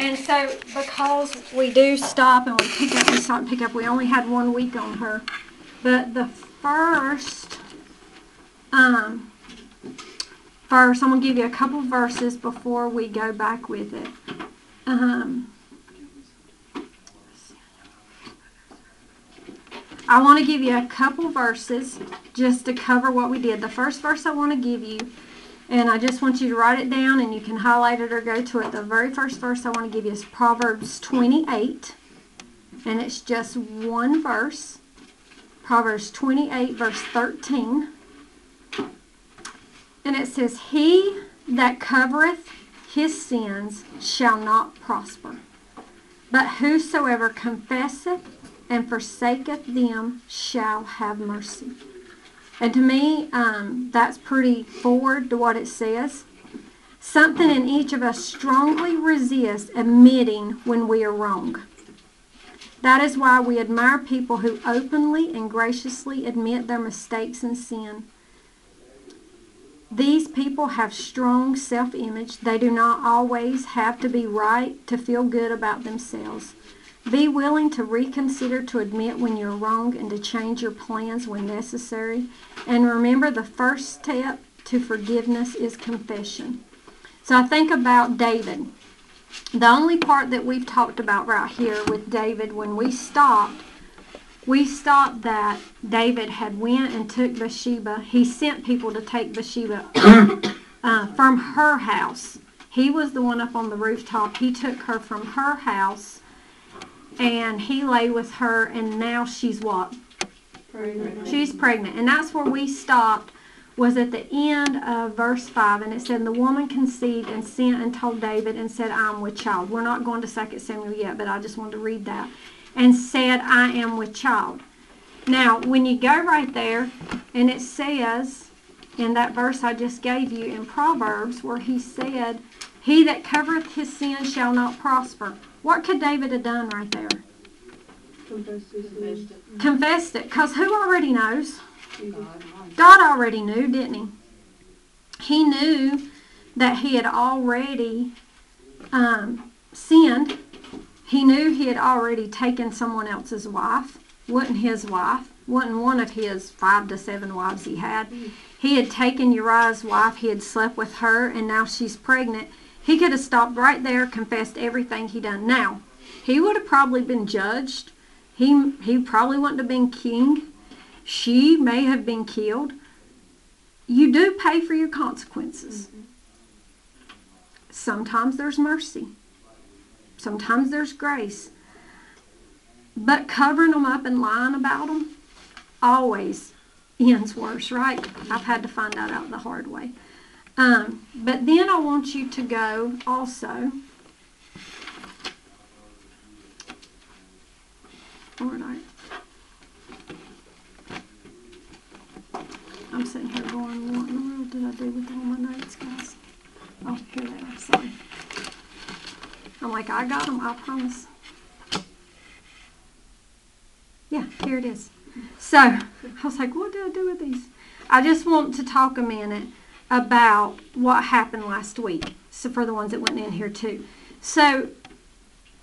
And so because we do stop and we pick up and stop and pick up, we only had one week on her. But the first, um, verse, I'm gonna give you a couple verses before we go back with it. Um, I want to give you a couple verses just to cover what we did. The first verse I want to give you, and I just want you to write it down and you can highlight it or go to it. The very first verse I want to give you is Proverbs 28, and it's just one verse. Proverbs 28, verse 13. And it says, He that covereth his sins shall not prosper, but whosoever confesseth and forsaketh them shall have mercy. And to me, um, that's pretty forward to what it says. Something in each of us strongly resists admitting when we are wrong. That is why we admire people who openly and graciously admit their mistakes and sin. These people have strong self image. They do not always have to be right to feel good about themselves. Be willing to reconsider, to admit when you're wrong, and to change your plans when necessary. And remember, the first step to forgiveness is confession. So I think about David. The only part that we've talked about right here with David, when we stopped, we stopped that David had went and took Bathsheba. He sent people to take Bathsheba uh, from her house. He was the one up on the rooftop. He took her from her house and he lay with her and now she's what? Pregnant. She's pregnant. And that's where we stopped was at the end of verse 5 and it said the woman conceived and sent and told David and said I'm with child. We're not going to 2 Samuel yet, but I just wanted to read that. And said I am with child. Now, when you go right there and it says in that verse I just gave you in Proverbs where he said, He that covereth his sin shall not prosper. What could David have done right there? Confessed sin. Confessed it. Because who already knows? God already knew, didn't he? He knew that he had already um, sinned. He knew he had already taken someone else's wife. Wasn't his wife. Wasn't one of his five to seven wives he had. He had taken Uriah's wife. He had slept with her, and now she's pregnant. He could have stopped right there, confessed everything he done. Now, he would have probably been judged. He he probably wouldn't have been king. She may have been killed. You do pay for your consequences. Mm-hmm. Sometimes there's mercy. Sometimes there's grace. But covering them up and lying about them always ends worse, right? I've had to find that out the hard way. Um, but then I want you to go also. Lord, I, I'm sitting here going, what in the world did I do with all my notes, guys? Oh, here they are. Sorry. I'm like, I got them. I promise. Yeah, here it is. So I was like, what did I do with these? I just want to talk a minute about what happened last week. So for the ones that went in here too. So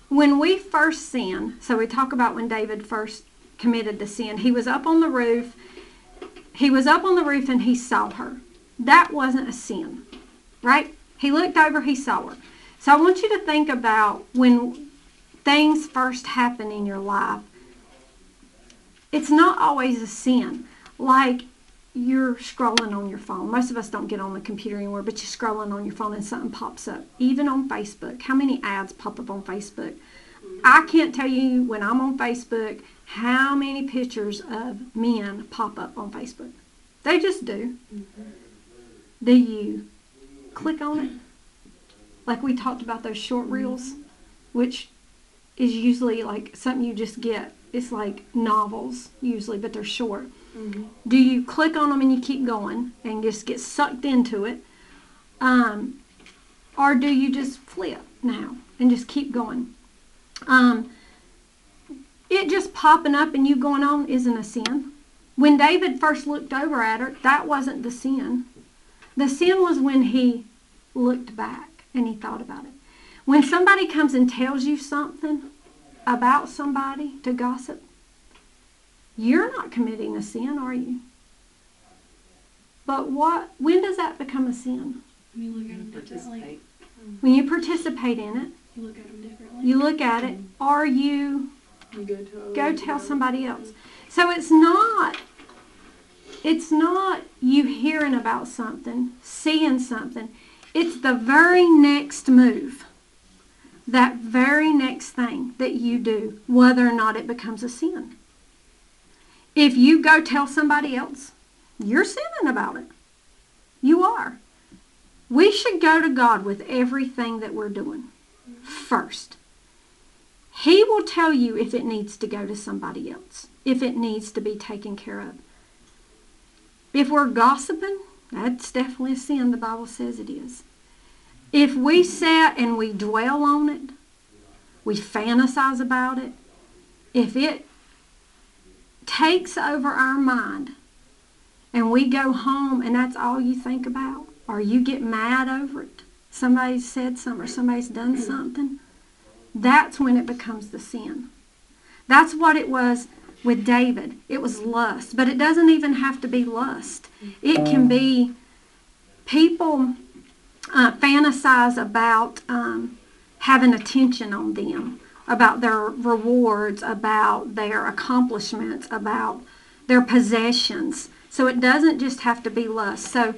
when we first sin, so we talk about when David first committed the sin. He was up on the roof. He was up on the roof and he saw her. That wasn't a sin, right? He looked over, he saw her. So I want you to think about when things first happen in your life. It's not always a sin. Like you're scrolling on your phone. Most of us don't get on the computer anymore, but you're scrolling on your phone and something pops up. Even on Facebook. How many ads pop up on Facebook? I can't tell you when I'm on Facebook how many pictures of men pop up on Facebook. They just do. Do you click on it? Like we talked about those short reels, which is usually like something you just get. It's like novels usually, but they're short. Do you click on them and you keep going and just get sucked into it? Um, or do you just flip now and just keep going? Um, it just popping up and you going on isn't a sin. When David first looked over at her, that wasn't the sin. The sin was when he looked back and he thought about it. When somebody comes and tells you something about somebody to gossip, you're not committing a sin, are you? But what when does that become a sin? When You look at them differently. When you participate in it, You look at them differently. you look at it, Are you You go tell. go tell somebody else. So it's not it's not you hearing about something, seeing something. It's the very next move. That very next thing that you do, whether or not it becomes a sin. If you go tell somebody else, you're sinning about it. You are. We should go to God with everything that we're doing first. He will tell you if it needs to go to somebody else, if it needs to be taken care of. If we're gossiping, that's definitely a sin. The Bible says it is. If we sit and we dwell on it, we fantasize about it, if it takes over our mind and we go home and that's all you think about, or you get mad over it, somebody said something or somebody's done something, that's when it becomes the sin. That's what it was with David. It was lust. But it doesn't even have to be lust, it can be people uh, fantasize about um, having attention on them, about their rewards, about their accomplishments, about their possessions. So it doesn't just have to be lust. So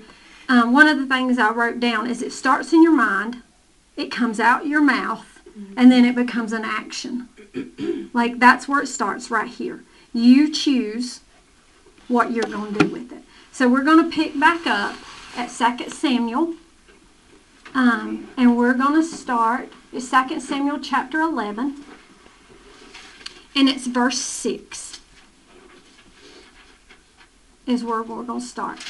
um, one of the things I wrote down is it starts in your mind, it comes out your mouth, and then it becomes an action. like that's where it starts right here. You choose what you're going to do with it. So we're going to pick back up at 2 Samuel. Um, and we're going to start it's 2 Samuel chapter 11. And it's verse 6 is where we're going to start.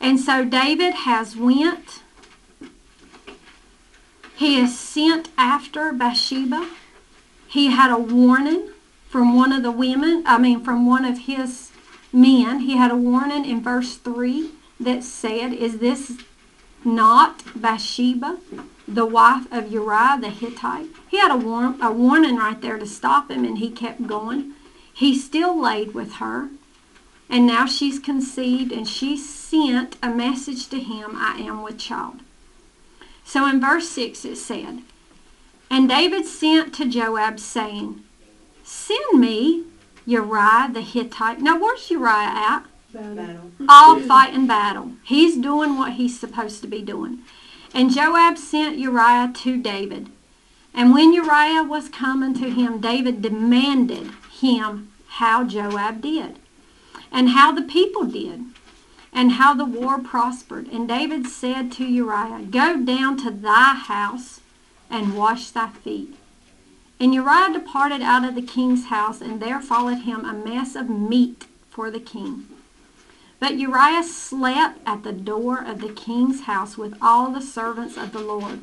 And so David has went. He is sent after Bathsheba. He had a warning from one of the women, I mean from one of his men. He had a warning in verse 3 that said, Is this not Bathsheba, the wife of Uriah the Hittite? He had a, war- a warning right there to stop him, and he kept going. He still laid with her, and now she's conceived, and she sent a message to him I am with child. So in verse 6 it said, And David sent to Joab, saying, Send me Uriah the Hittite. Now, where's Uriah at? Battle. all fighting battle. He's doing what he's supposed to be doing. And Joab sent Uriah to David. And when Uriah was coming to him, David demanded him how Joab did, and how the people did, and how the war prospered. And David said to Uriah, Go down to thy house and wash thy feet. And Uriah departed out of the king's house, and there followed him a mess of meat for the king. But Uriah slept at the door of the king's house with all the servants of the Lord,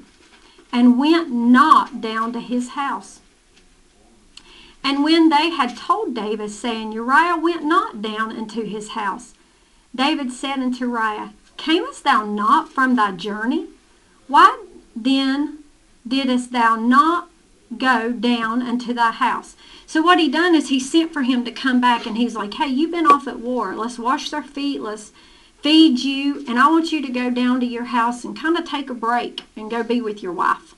and went not down to his house. And when they had told David, saying, Uriah went not down into his house, David said unto Uriah, Camest thou not from thy journey? Why then didst thou not go down unto thy house? So what he done is he sent for him to come back and he's like, hey, you've been off at war. Let's wash their feet. Let's feed you. And I want you to go down to your house and kind of take a break and go be with your wife.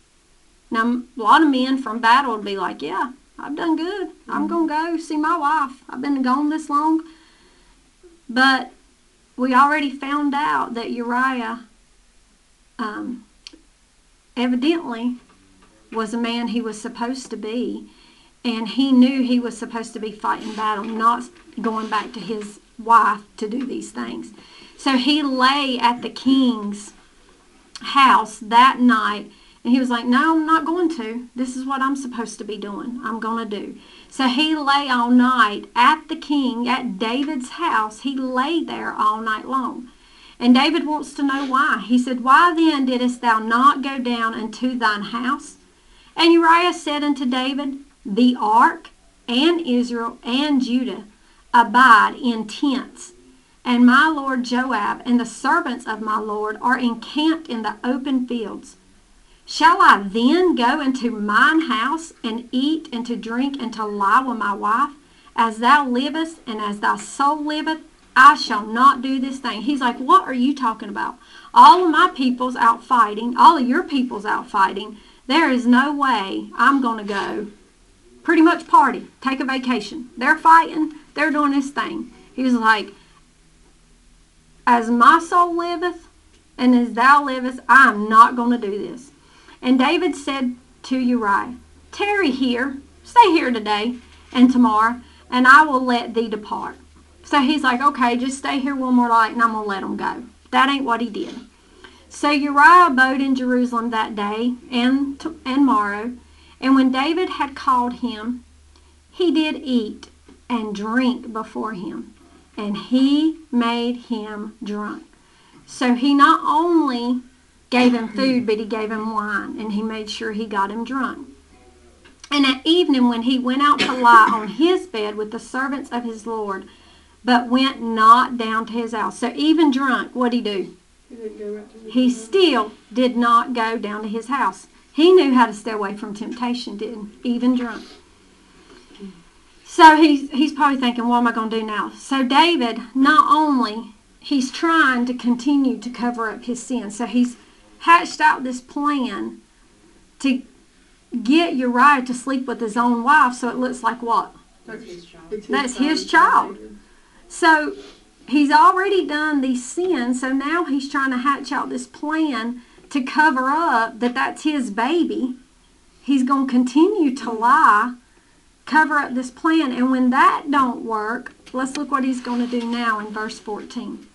Now, a lot of men from battle would be like, yeah, I've done good. I'm going to go see my wife. I've been gone this long. But we already found out that Uriah um, evidently was a man he was supposed to be and he knew he was supposed to be fighting battle, not going back to his wife to do these things. So he lay at the king's house that night, and he was like, No, I'm not going to. This is what I'm supposed to be doing. I'm going to do. So he lay all night at the king, at David's house. He lay there all night long. And David wants to know why. He said, Why then didst thou not go down unto thine house? And Uriah said unto David, the ark and Israel and Judah abide in tents, and my lord Joab and the servants of my lord are encamped in the open fields. Shall I then go into mine house and eat and to drink and to lie with my wife? As thou livest and as thy soul liveth, I shall not do this thing. He's like, What are you talking about? All of my people's out fighting, all of your people's out fighting. There is no way I'm going to go pretty much party, take a vacation. They're fighting, they're doing this thing. He was like, As my soul liveth and as thou livest, I am not going to do this. And David said to Uriah, Tarry here, stay here today and tomorrow, and I will let thee depart. So he's like, Okay, just stay here one more night and I'm going to let him go. That ain't what he did. So Uriah abode in Jerusalem that day and, and morrow. And when David had called him, he did eat and drink before him, and he made him drunk. So he not only gave him food, but he gave him wine, and he made sure he got him drunk. And at evening, when he went out to lie on his bed with the servants of his Lord, but went not down to his house. So even drunk, what'd he do? He didn't go right to the He still did not go down to his house. He knew how to stay away from temptation, didn't? Even drunk. So he's, he's probably thinking, what am I going to do now? So David, not only, he's trying to continue to cover up his sin. So he's hatched out this plan to get Uriah to sleep with his own wife so it looks like what? That's his child. That's his child. So he's already done these sins, so now he's trying to hatch out this plan to cover up that that's his baby. He's going to continue to lie, cover up this plan, and when that don't work, let's look what he's going to do now in verse 14.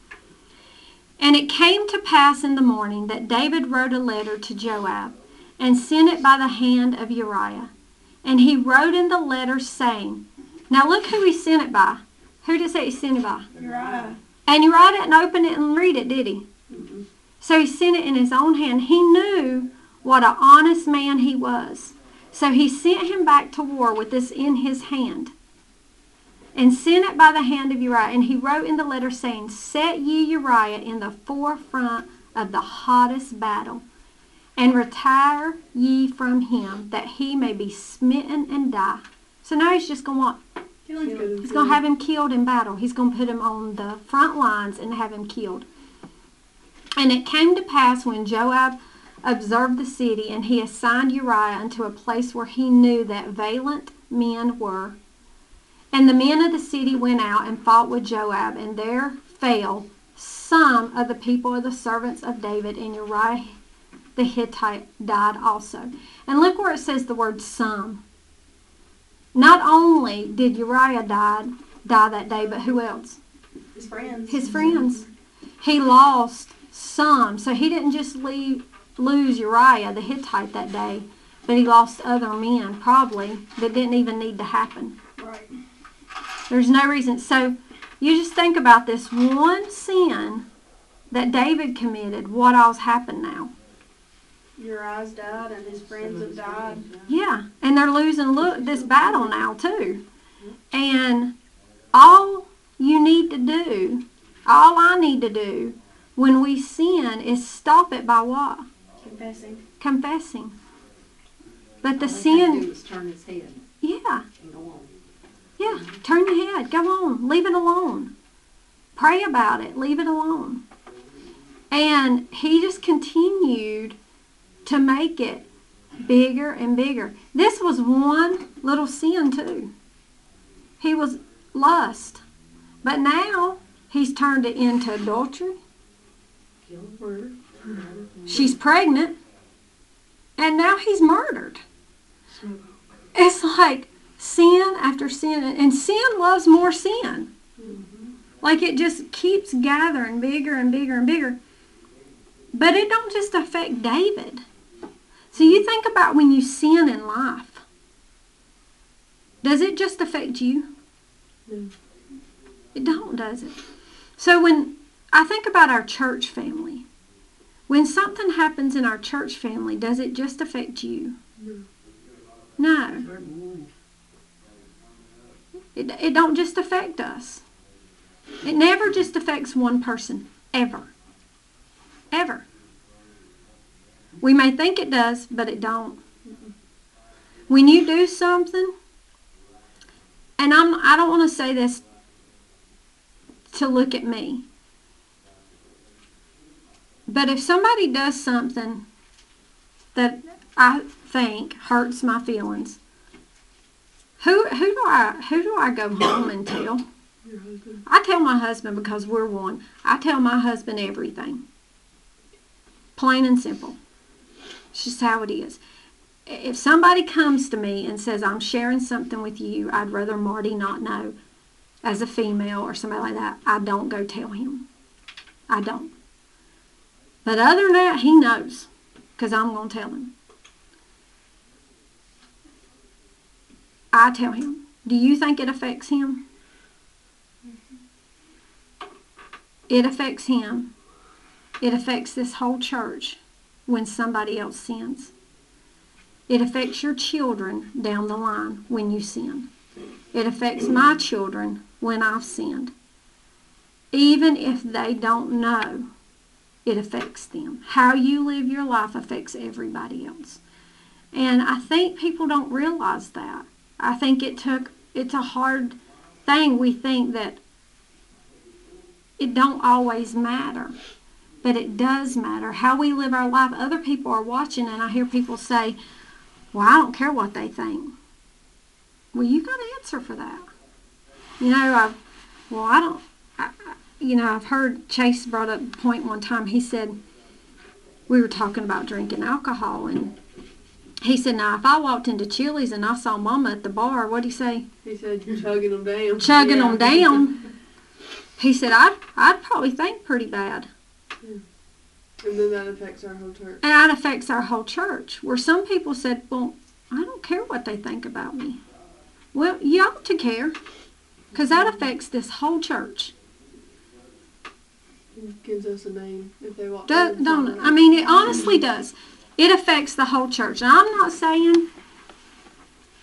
And it came to pass in the morning that David wrote a letter to Joab and sent it by the hand of Uriah. And he wrote in the letter saying, Now look who he sent it by. Who did it say he sent it by? Uriah. And Uriah didn't open it and read it, did he? So he sent it in his own hand. He knew what an honest man he was. So he sent him back to war with this in his hand and sent it by the hand of Uriah. And he wrote in the letter saying, Set ye Uriah in the forefront of the hottest battle, and retire ye from him, that he may be smitten and die. So now he's just going to want, he's going to have him killed in battle. He's going to put him on the front lines and have him killed. And it came to pass when Joab observed the city, and he assigned Uriah unto a place where he knew that valiant men were. And the men of the city went out and fought with Joab, and there fell some of the people of the servants of David, and Uriah the Hittite died also. And look where it says the word some. Not only did Uriah die, die that day, but who else? His friends. His friends. He lost some. So he didn't just leave, lose Uriah the Hittite that day, but he lost other men, probably, that didn't even need to happen. Right. There's no reason. So you just think about this one sin that David committed, what all's happened now? Uriah's died and his friends have died. Yeah, and they're losing look this battle now too. And all you need to do, all I need to do when we sin is stop it by what? Confessing. Confessing. But the All he had to do sin, was turn his head yeah, and go on. yeah, turn your head, go on, leave it alone. Pray about it, leave it alone. And he just continued to make it bigger and bigger. This was one little sin too. He was lust. But now he's turned it into adultery. She's pregnant. And now he's murdered. It's like sin after sin. And sin loves more sin. Like it just keeps gathering bigger and bigger and bigger. But it don't just affect David. So you think about when you sin in life. Does it just affect you? No. It don't, does it? So when I think about our church family, when something happens in our church family, does it just affect you? No. It, it don't just affect us. It never just affects one person, ever. Ever. We may think it does, but it don't. When you do something, and I'm I don't want to say this to look at me. But if somebody does something that I think hurts my feelings, who who do I who do I go home and tell? Your husband. I tell my husband because we're one. I tell my husband everything. Plain and simple. It's just how it is. If somebody comes to me and says, I'm sharing something with you, I'd rather Marty not know as a female or somebody like that, I don't go tell him. I don't. But other than that, he knows because I'm going to tell him. I tell him. Do you think it affects him? It affects him. It affects this whole church when somebody else sins. It affects your children down the line when you sin. It affects my children when I've sinned. Even if they don't know, it affects them. How you live your life affects everybody else. And I think people don't realize that. I think it took, it's a hard thing. We think that it don't always matter but it does matter how we live our life other people are watching and i hear people say well i don't care what they think well you got to answer for that you know i've well i don't I, I- you know i've heard chase brought up a point one time he said we were talking about drinking alcohol and he said now if i walked into chili's and i saw mama at the bar what'd he say He said you're chugging them down. chugging Yeah. them down he said i'd, I'd probably think pretty bad And then that affects our whole church. And that affects our whole church. Where some people said, Well, I don't care what they think about me. Well, you ought to care because that affects this whole church. It gives us a name if they walk. Do, don't it? I mean, it honestly does. It affects the whole church. And I'm not saying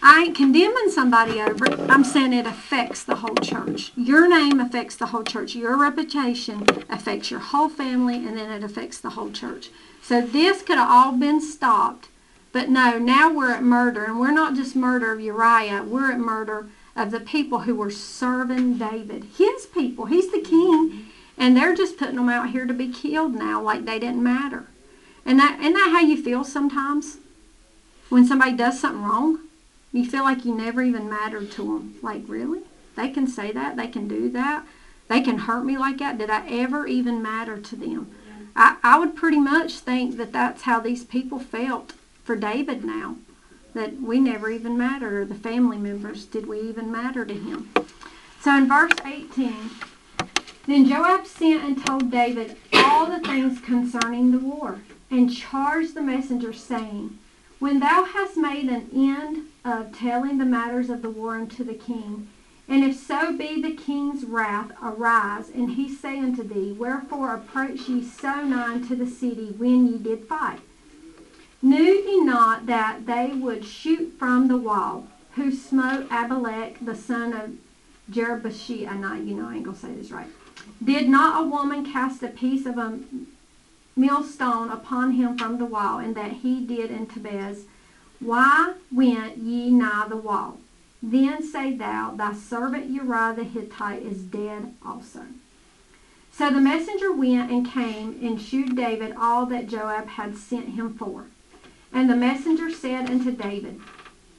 I ain't condemning somebody over it. I'm saying it affects the whole church. Your name affects the whole church. Your reputation affects your whole family, and then it affects the whole church. So this could have all been stopped. But no, now we're at murder, and we're not just murder of Uriah. We're at murder of the people who were serving David. His people. He's the king. And they're just putting them out here to be killed now, like they didn't matter. And that isn't that how you feel sometimes? When somebody does something wrong, you feel like you never even mattered to them. Like really, they can say that, they can do that, they can hurt me like that. Did I ever even matter to them? I, I would pretty much think that that's how these people felt for David now. That we never even mattered, or the family members, did we even matter to him? So in verse 18, then Joab sent and told David all the things concerning the war, and charged the messenger, saying, When thou hast made an end of telling the matters of the war unto the king, and if so be the king's wrath arise, and he say unto thee, Wherefore approach ye so nigh unto the city when ye did fight? Knew ye not that they would shoot from the wall, who smote Abimelech the son of Jerubbesheth? I know, you know, I ain't gonna say this right. Did not a woman cast a piece of a millstone upon him from the wall, and that he did in Tebez? Why went ye nigh the wall? Then say thou, Thy servant Uriah the Hittite is dead also. So the messenger went and came and shewed David all that Joab had sent him for. And the messenger said unto David,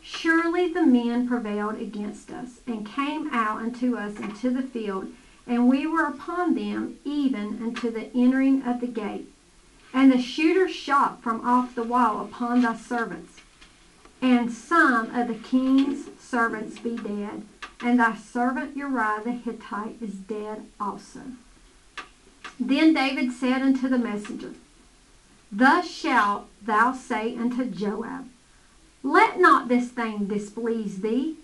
Surely the men prevailed against us, and came out unto us into the field, and we were upon them even unto the entering of the gate. And the shooters shot from off the wall upon thy servants. And some of the king's servants be dead, and thy servant Uriah the Hittite is dead also. Then David said unto the messenger, Thus shalt thou say unto Joab, Let not this thing displease thee,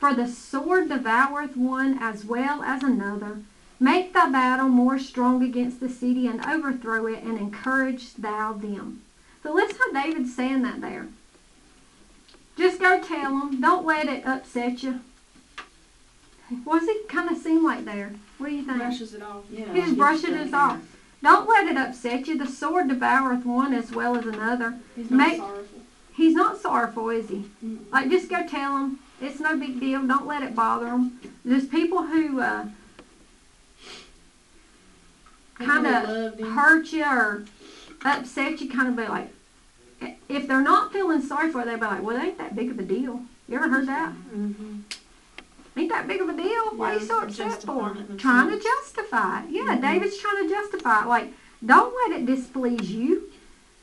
for the sword devoureth one as well as another. Make thy battle more strong against the city, and overthrow it, and encourage thou them. So listen how David's saying that there. Just go tell them. Don't let it upset you. What does it kind of seem like there? What do you think? Brushes it off. Yeah. He just brushes it off. Don't let it upset you. The sword devoureth one as well as another. He's Make- not sorrowful. He's not sorrowful, is he? Mm. Like, just go tell him. It's no big deal. Don't let it bother them. There's people who uh, kind of hurt you or upset you, kind of be like, if they're not feeling sorry for it, they'll be like, well, it ain't that big of a deal. You ever heard that? Mm-hmm. Ain't that big of a deal? Why are you so upset for? Trying to justify it. Yeah, Mhm. David's trying to justify it. Like, don't let it displease you.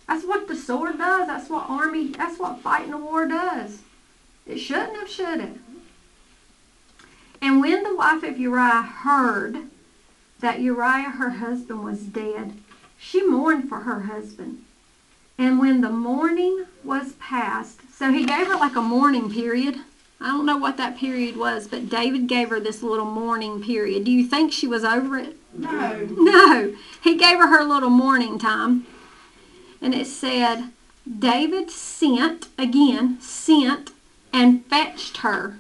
That's what the sword does. That's what army, that's what fighting a war does. It shouldn't have, should it? And when the wife of Uriah heard that Uriah, her husband, was dead, she mourned for her husband. And when the mourning was past, so he gave her like a mourning period. I don't know what that period was, but David gave her this little mourning period. Do you think she was over it? No. No. He gave her her little mourning time. And it said, David sent, again, sent, and fetched her.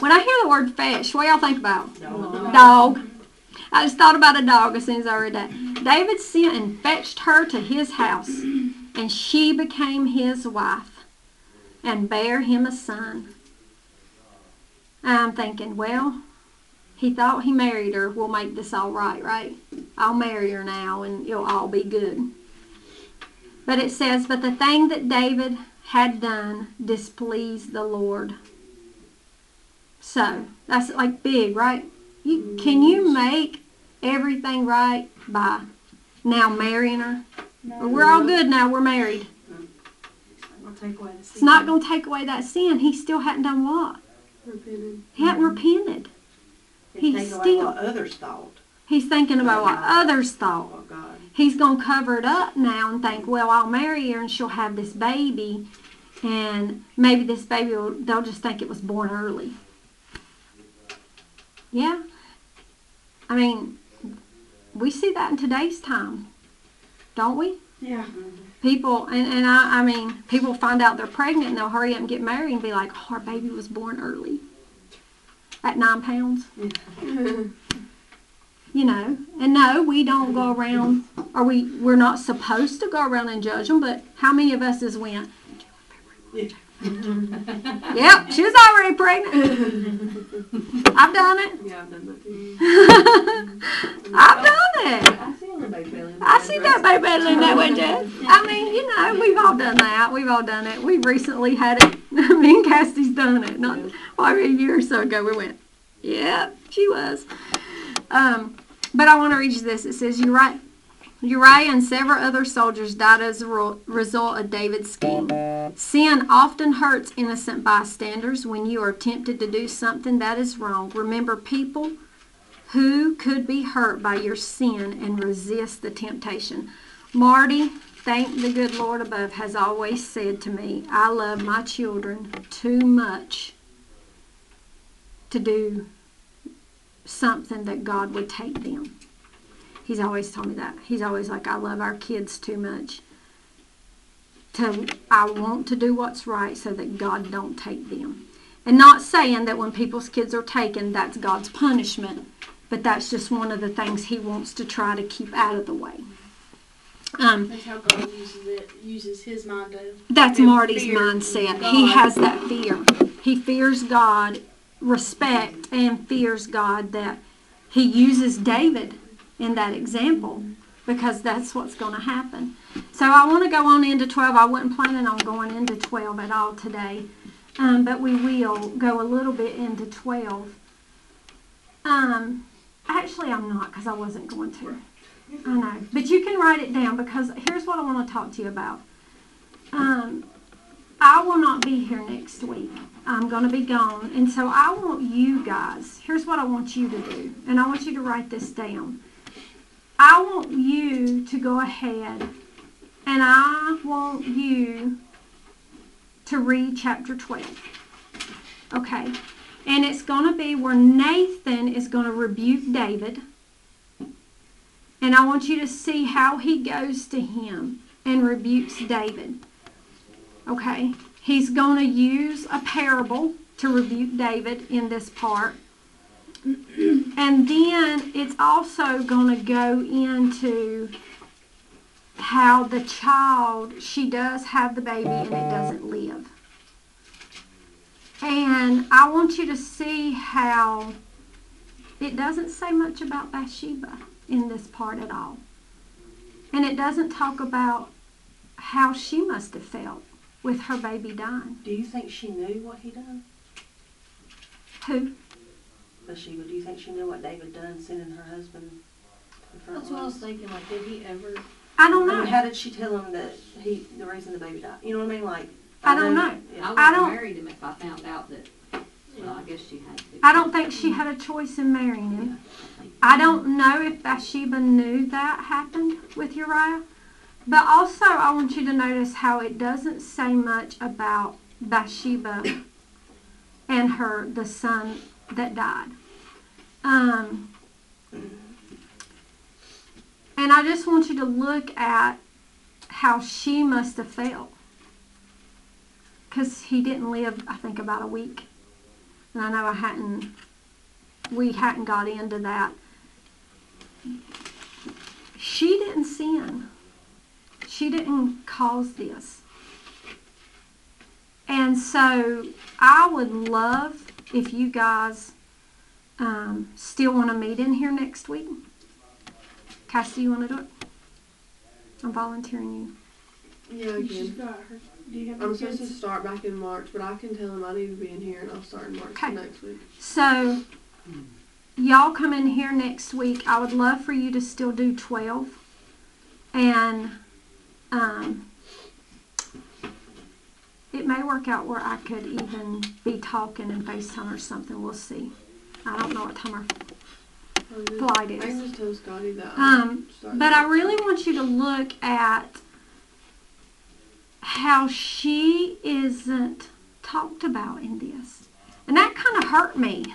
When I hear the word fetch, what y'all think about? Dog. I just thought about a dog as soon as I read that. David sent and fetched her to his house, and she became his wife, and bare him a son. I'm thinking, well, he thought he married her. We'll make this all right, right? I'll marry her now, and it'll all be good. But it says, but the thing that David had done displeased the Lord. So that's like big, right? You can you mm. make everything right by now marrying her? No. We're all good now. We're married. I'll take away the It's not going to take away that sin. He still hadn't done what? Repented. He hadn't mm-hmm. repented. He's away still- what others thought. He's thinking about what others thought. Oh. He's going to cover it up now and think, well, I'll marry her and she'll have this baby, and maybe this baby will, they'll just think it was born early. Yeah. I mean, we see that in today's time, don't we? Yeah. People, and, and I, I mean, people find out they're pregnant and they'll hurry up and get married and be like, oh, our baby was born early at nine pounds. You know, and no, we don't go around, or we, we're not supposed to go around and judge them, but how many of us has went, yep, she was already pregnant. I've done it. Yeah, I've done that too. I've done it. I see the baby belly. I see that baby in that way, Jeff. I mean, you know, we've all done that. We've all done it. We've recently had it. Me and Cassie's done it. Not well, a year or so ago. We went, yeah, she was. Um, but I want to read you this. It says, Uriah, Uriah and several other soldiers died as a result of David's scheme. Sin often hurts innocent bystanders when you are tempted to do something that is wrong. Remember, people who could be hurt by your sin and resist the temptation. Marty, thank the good Lord above, has always said to me, I love my children too much to do something that God would take them. He's always told me that. He's always like, I love our kids too much. To I want to do what's right so that God don't take them. And not saying that when people's kids are taken, that's God's punishment, but that's just one of the things He wants to try to keep out of the way. Um, That's how God uses it. Uses His mind to. that's Marty's mindset. God. He has that fear. He fears God, respect, and fears God that he uses David in that example because that's what's going to happen. So I want to go on into 12. I wasn't planning on going into 12 at all today, um, but we will go a little bit into 12. Um, actually, I'm not because I wasn't going to. I know. But you can write it down because here's what I want to talk to you about. Um, I will not be here next week. I'm going to be gone. And so I want you guys, here's what I want you to do. And I want you to write this down. I want you to go ahead and I want you to read chapter 12. Okay? And it's going to be where Nathan is going to rebuke David. And I want you to see how he goes to him and rebukes David. Okay? He's going to use a parable to rebuke David in this part. and then it's also going to go into how the child, she does have the baby and it doesn't live. And I want you to see how it doesn't say much about Bathsheba in this part at all. And it doesn't talk about how she must have felt with her baby dying. Do you think she knew what he done? Who? Bathsheba, do you think she knew what David done sending her husband? to That's what I was thinking, like, did he ever, I don't I mean, know. how did she tell him that he, the reason the baby died? You know what I mean? Like, I don't know. Yeah. I I would have don't- married him if I found out that, well, I guess she had to. I don't think she had a choice in marrying Yeah, him. I I don't know if Bathsheba knew that happened with Uriah. But also, I want you to notice how it doesn't say much about Bathsheba and her the son that died. Um, and I just want you to look at how she must have felt. Because he didn't live, I think, about a week. And I know I hadn't, we hadn't got into that. She didn't sin. She didn't cause this. And so I would love if you guys um, still want to meet in here next week. Cassie, you want to do it? I'm volunteering you. yeah, again. Do you have I'm supposed to start back in March, but I can tell them I need to be in here and I'll start in March Okay. next week. So, y'all come in here next week. I would love for you to still do 12. And um, it may work out where I could even be talking and FaceTime or something. We'll see. I don't know what time our flight I can is. just tell Scotty that. Um, but I really want you to look at how she isn't talked about in this. And that kind of hurt me.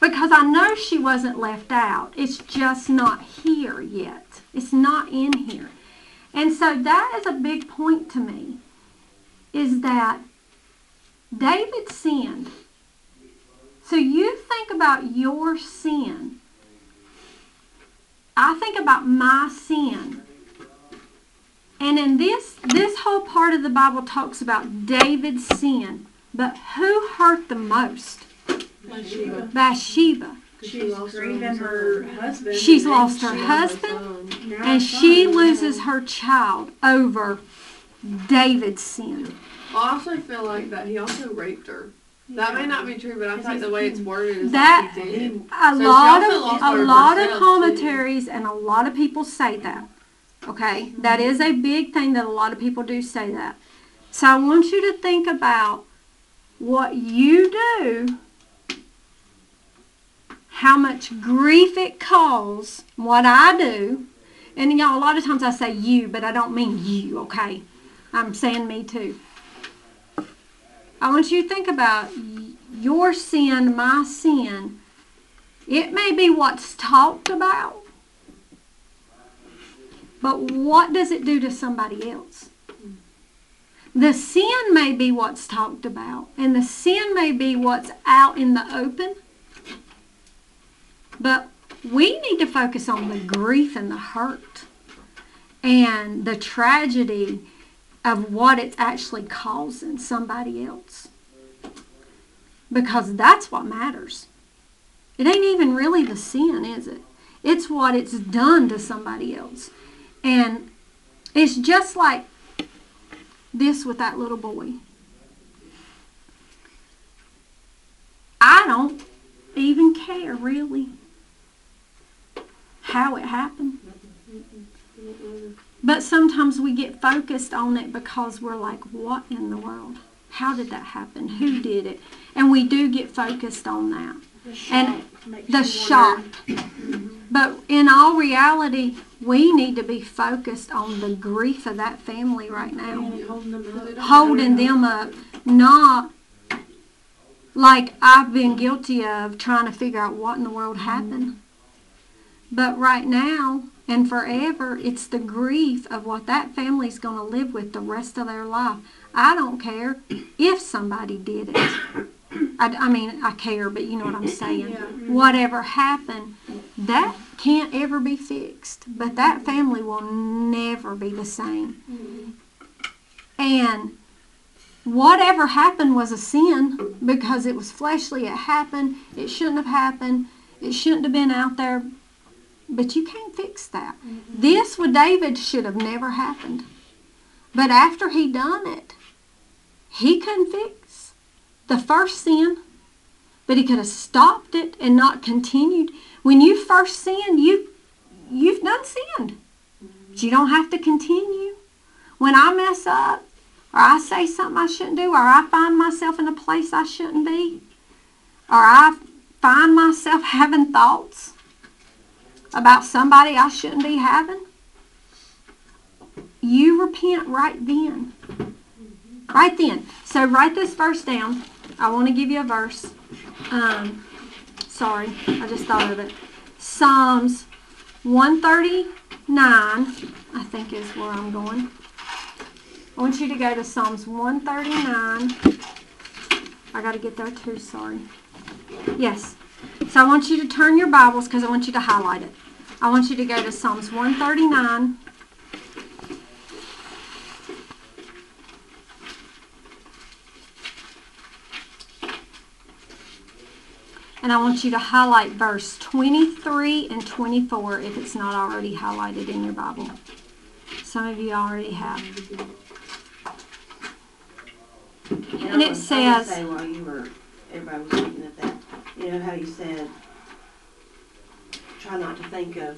Because I know she wasn't left out. It's just not here yet. It's not in here. And so that is a big point to me. Is that David sinned. So you think about your sin. I think about my sin. And in this this whole part of the Bible talks about David's sin. But who hurt the most? Bathsheba. Bathsheba. She's lost her grieving her husband. She's and lost her she- husband. Um, and she loses her child over David's sin. I also feel like that he also raped her. That may not be true, but I think the way it's worded is That- like he did. A So lot of a lot of herself, too. commentaries and a lot of people say that. Okay? That is a big thing that a lot of people do say that. So I want you to think about what you do, how much grief it causes, what I do. And y'all, a lot of times I say you, but I don't mean you, okay? I'm saying me too. I want you to think about your sin, my sin. It may be what's talked about, but what does it do to somebody else? The sin may be what's talked about, and the sin may be what's out in the open, but we need to focus on the grief and the hurt and the tragedy of what it's actually causing somebody else. Because that's what matters. It ain't even really the sin, is it? It's what it's done to somebody else. And it's just like this with that little boy. I don't even care, really, how it happened. But sometimes we get focused on it because we're like, what in the world? How did that happen? Who did it? And we do get focused on that. And The shock. But in all reality, we need to be focused on the grief of that family right now. Holding them up, not like I've been guilty of trying to figure out what in the world happened. But right now and forever, it's the grief of what that family's going to live with the rest of their life. I don't care if somebody did it. I, I mean, I care, but you know what I'm saying. Yeah. Whatever happened, that can't ever be fixed. But that family will never be the same. And whatever happened was a sin because it was fleshly. It happened. It shouldn't have happened. It shouldn't have been out there. But you can't fix that. Mm-hmm. This with David should have never happened. But after he done it, he couldn't fix the first sin, but he could have stopped it and not continued. When you first sinned, you you've done sinned. But you don't have to continue. When I mess up, or I say something I shouldn't do, or I find myself in a place I shouldn't be, or I find myself having thoughts about somebody I shouldn't be having, you repent right then. Right then. So write this verse down. I want to give you a verse. Um, sorry, I just thought of it. Psalms 139, I think is where I'm going. I want you to go to Psalms 139. I got to get there too, sorry. Yes. So I want you to turn your Bibles because I want you to highlight it. I want you to go to Psalms 139. And I want you to highlight verse 23 and 24 if it's not already highlighted in your Bible. Some of you already have. And it I was- I says- say while you were, everybody was looking at that, you know how you said, try not to think of,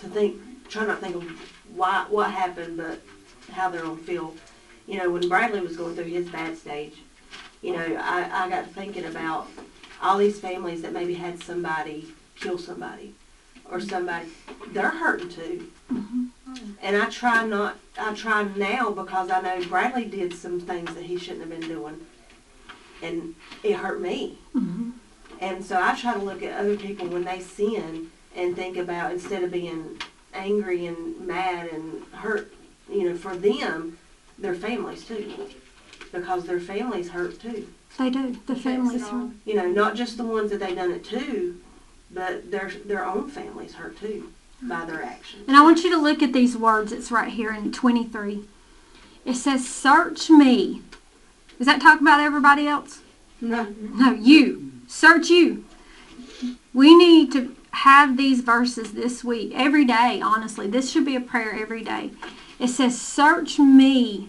to think, try not to think of why, what happened, but how they're gonna feel. You know, when Bradley was going through his bad stage, you know, I, I got to thinking about all these families that maybe had somebody kill somebody, or somebody, they're hurting too. Mm-hmm. And I try not, I try now because I know Bradley did some things that he shouldn't have been doing. And it hurt me. Mhm. And so I try to look at other people when they sin and think about, instead of being angry and mad and hurt, you know, for them, their families too. Because their families hurt too. They do. The families all. You know, not just the ones that they done it to, but their, their own families hurt too by their actions. And I want you to look at these words. It's right here in 23. It says, Search me. Does that talk about everybody else? No. No, you. Search you. We need to have these verses this week, every day, honestly. This should be a prayer every day. It says, Search me,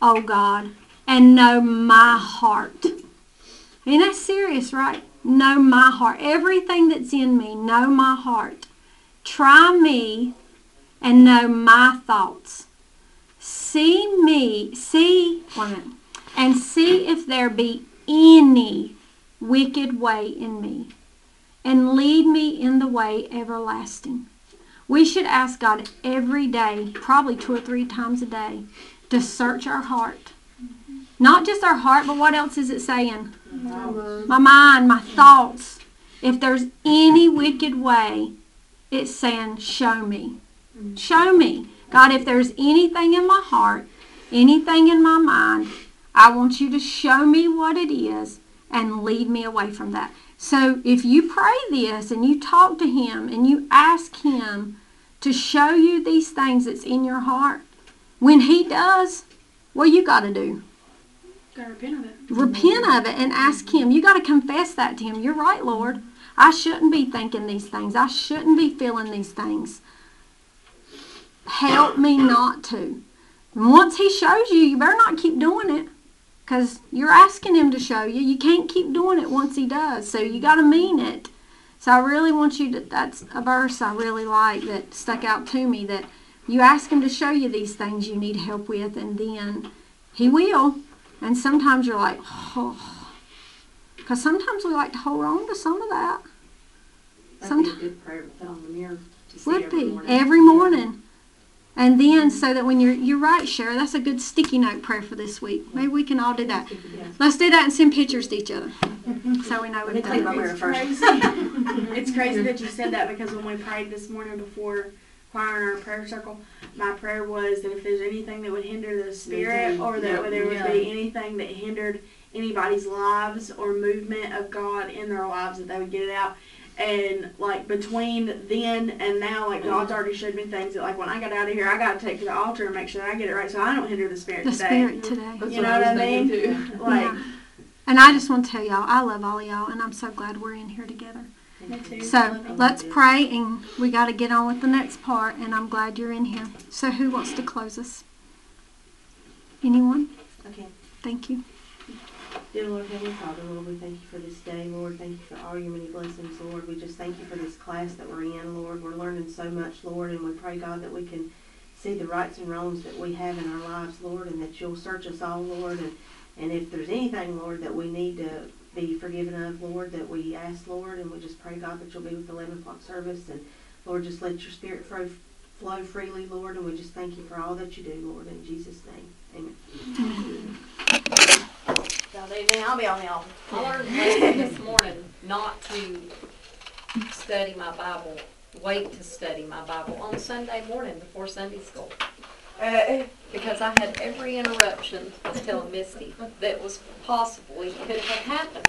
O God, and know my heart. And that's serious, right? Know my heart. Everything that's in me, know my heart. Try me and know my thoughts. See me, see, a minute, and see if there be any wicked way in me, and lead me in the way everlasting. We should ask God every day, probably two or three times a day, to search our heart. Not just our heart, but what else is it saying? My mind, my thoughts. If there's any wicked way, it's saying, Show me. Show me. God, if there's anything in my heart, anything in my mind, I want you to show me what it is and lead me away from that. So if you pray this and you talk to Him and you ask Him to show you these things that's in your heart, when He does, what you got to do? Gotta repent of it. Repent of it and ask Him. You got to confess that to Him. You're right, Lord. I shouldn't be thinking these things. I shouldn't be feeling these things. Help me not to. And once He shows you, you better not keep doing it because you're asking Him to show you. You can't keep doing it once He does. So you got to mean it. So I really want you to, that's a verse I really like that stuck out to me that you ask Him to show you these things you need help with, and then He will. And sometimes you're like, oh. Because sometimes we like to hold on to some of that. That'd be a good prayer to put on the mirror to see Would every be morning. every morning. And then so that when you're you're right, Shara, that's a good sticky note prayer for this week. Maybe we can all do that. Let's do that and send pictures to each other. So we know Let me what clean my done. mirror It's crazy. it's crazy that you said that because when we prayed this morning before choir in our prayer circle, my prayer was that if there's anything that would hinder the spirit, or that Yeah. there would Yeah. be anything that hindered anybody's lives or movement of God in their lives, that they would get it out. And like between then and now, like God's already showed me things that like when I got out of here, I got to take to the altar and make sure that I get it right, so I don't hinder the spirit The today. spirit mm-hmm. today. That's You what know I was what I mean? too. Like, Yeah. And I just want to tell y'all, I love all of y'all, and I'm so glad we're in here together. me too. So let's pray, and we got to get on with the next part. And I'm glad you're in here. So who wants to close us? Anyone? Okay. Thank you. Dear Lord, Heavenly Father, Lord, we thank you for this day, Lord. Thank you for all your many blessings, Lord. We just thank you for this class that we're in, Lord. We're learning so much, Lord, and we pray, God, that we can see the rights and wrongs that we have in our lives, Lord, and that you'll search us all, Lord. And, and if there's anything, Lord, that we need to be forgiven of, Lord, that we ask, Lord, and we just pray, God, that you'll be with the 11 o'clock service. And, Lord, just let your spirit flow, flow freely, Lord, and we just thank you for all that you do, Lord, in Jesus' name. Amen. I'll be on the altar. I learned a lesson this morning not to study my Bible, wait to study my Bible on Sunday morning before Sunday school. Uh, Because I had every interruption, I was telling Misty, that was possible, it could have happened.